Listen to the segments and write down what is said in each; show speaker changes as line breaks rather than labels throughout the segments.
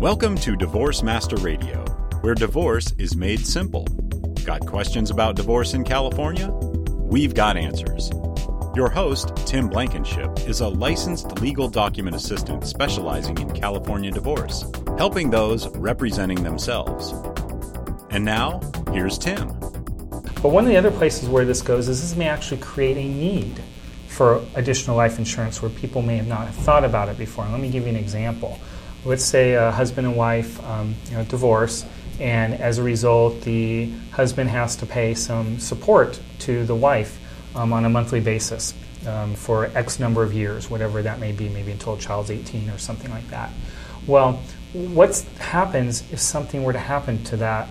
Welcome to Divorce Master Radio, where divorce is made simple. Got questions about divorce in California? We've got answers. Your host, Tim Blankenship, is a licensed legal document assistant specializing in California divorce, helping those representing themselves. And now, here's Tim.
But one of the other places where this goes is this may actually create a need for additional life insurance where people may have not thought about it before. And let me give you an example let's say a husband and wife um, you know, divorce, and as a result, the husband has to pay some support to the wife um, on a monthly basis um, for X number of years, whatever that may be, maybe until a child's 18 or something like that. Well, what happens if something were to happen to that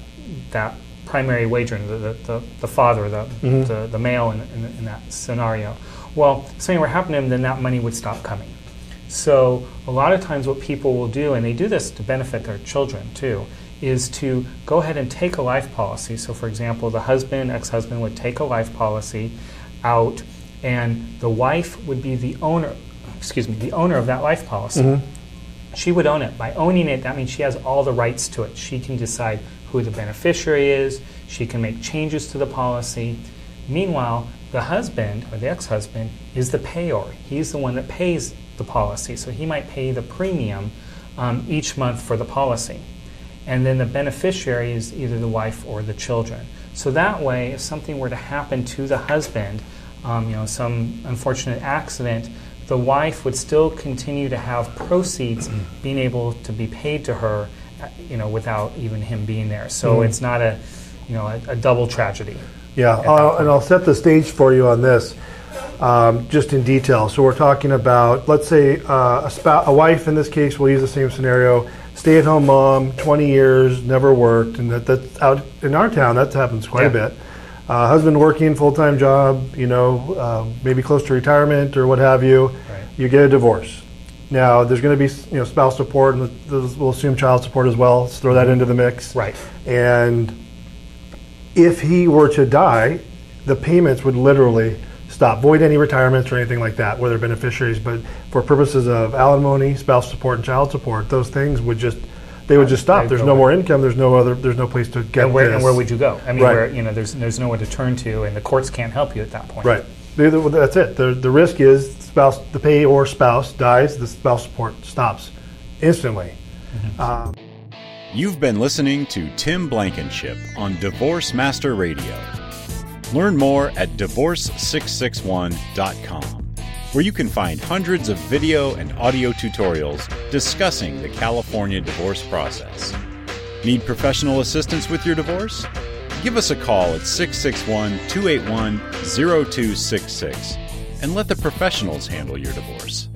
that primary wage earner, the, the, the father, the, mm-hmm. the, the, male in, in, in that scenario? Well, something were to happen to him, then that money would stop coming. So a lot of times what people will do, and they do this to benefit their children too, is to go ahead and take a life policy. So for example, the husband, ex-husband would take a life policy out and the wife would be the owner, excuse me, the owner of that life policy. Mm-hmm. She would own it. By owning it, that means she has all the rights to it. She can decide who the beneficiary is, she can make changes to the policy. Meanwhile, the husband or the ex husband is the payer. He's the one that pays the policy. So he might pay the premium um, each month for the policy. And then the beneficiary is either the wife or the children. So that way, if something were to happen to the husband, um, you know, some unfortunate accident, the wife would still continue to have proceeds being able to be paid to her, you know, without even him being there. So mm-hmm. it's not a, you know, a, a double tragedy.
Yeah, uh, and I'll set the stage for you on this um, just in detail. So we're talking about, let's say, uh, a, spouse, a wife in this case, we'll use the same scenario, stay at home mom, 20 years, never worked, and that, that's out in our town, that happens quite yeah. a bit. Uh, husband working, full time job, you know, uh, maybe close to retirement or what have you, right. you get a divorce. Now, there's going to be you know spouse support, and we'll assume child support as well. Let's throw that mm-hmm. into the mix.
Right.
And if he were to die, the payments would literally stop. Void any retirements or anything like that where they're beneficiaries. But for purposes of alimony, spouse support, and child support, those things would just they would just stop. There's no more income. There's no other. There's no place to get.
And where,
and
where would you go? I mean, right. where you know, there's there's nowhere to turn to, and the courts can't help you at that point.
Right. That's it. The the risk is spouse the payor spouse dies. The spouse support stops instantly. Mm-hmm. Um,
You've been listening to Tim Blankenship on Divorce Master Radio. Learn more at divorce661.com, where you can find hundreds of video and audio tutorials discussing the California divorce process. Need professional assistance with your divorce? Give us a call at 661 281 0266 and let the professionals handle your divorce.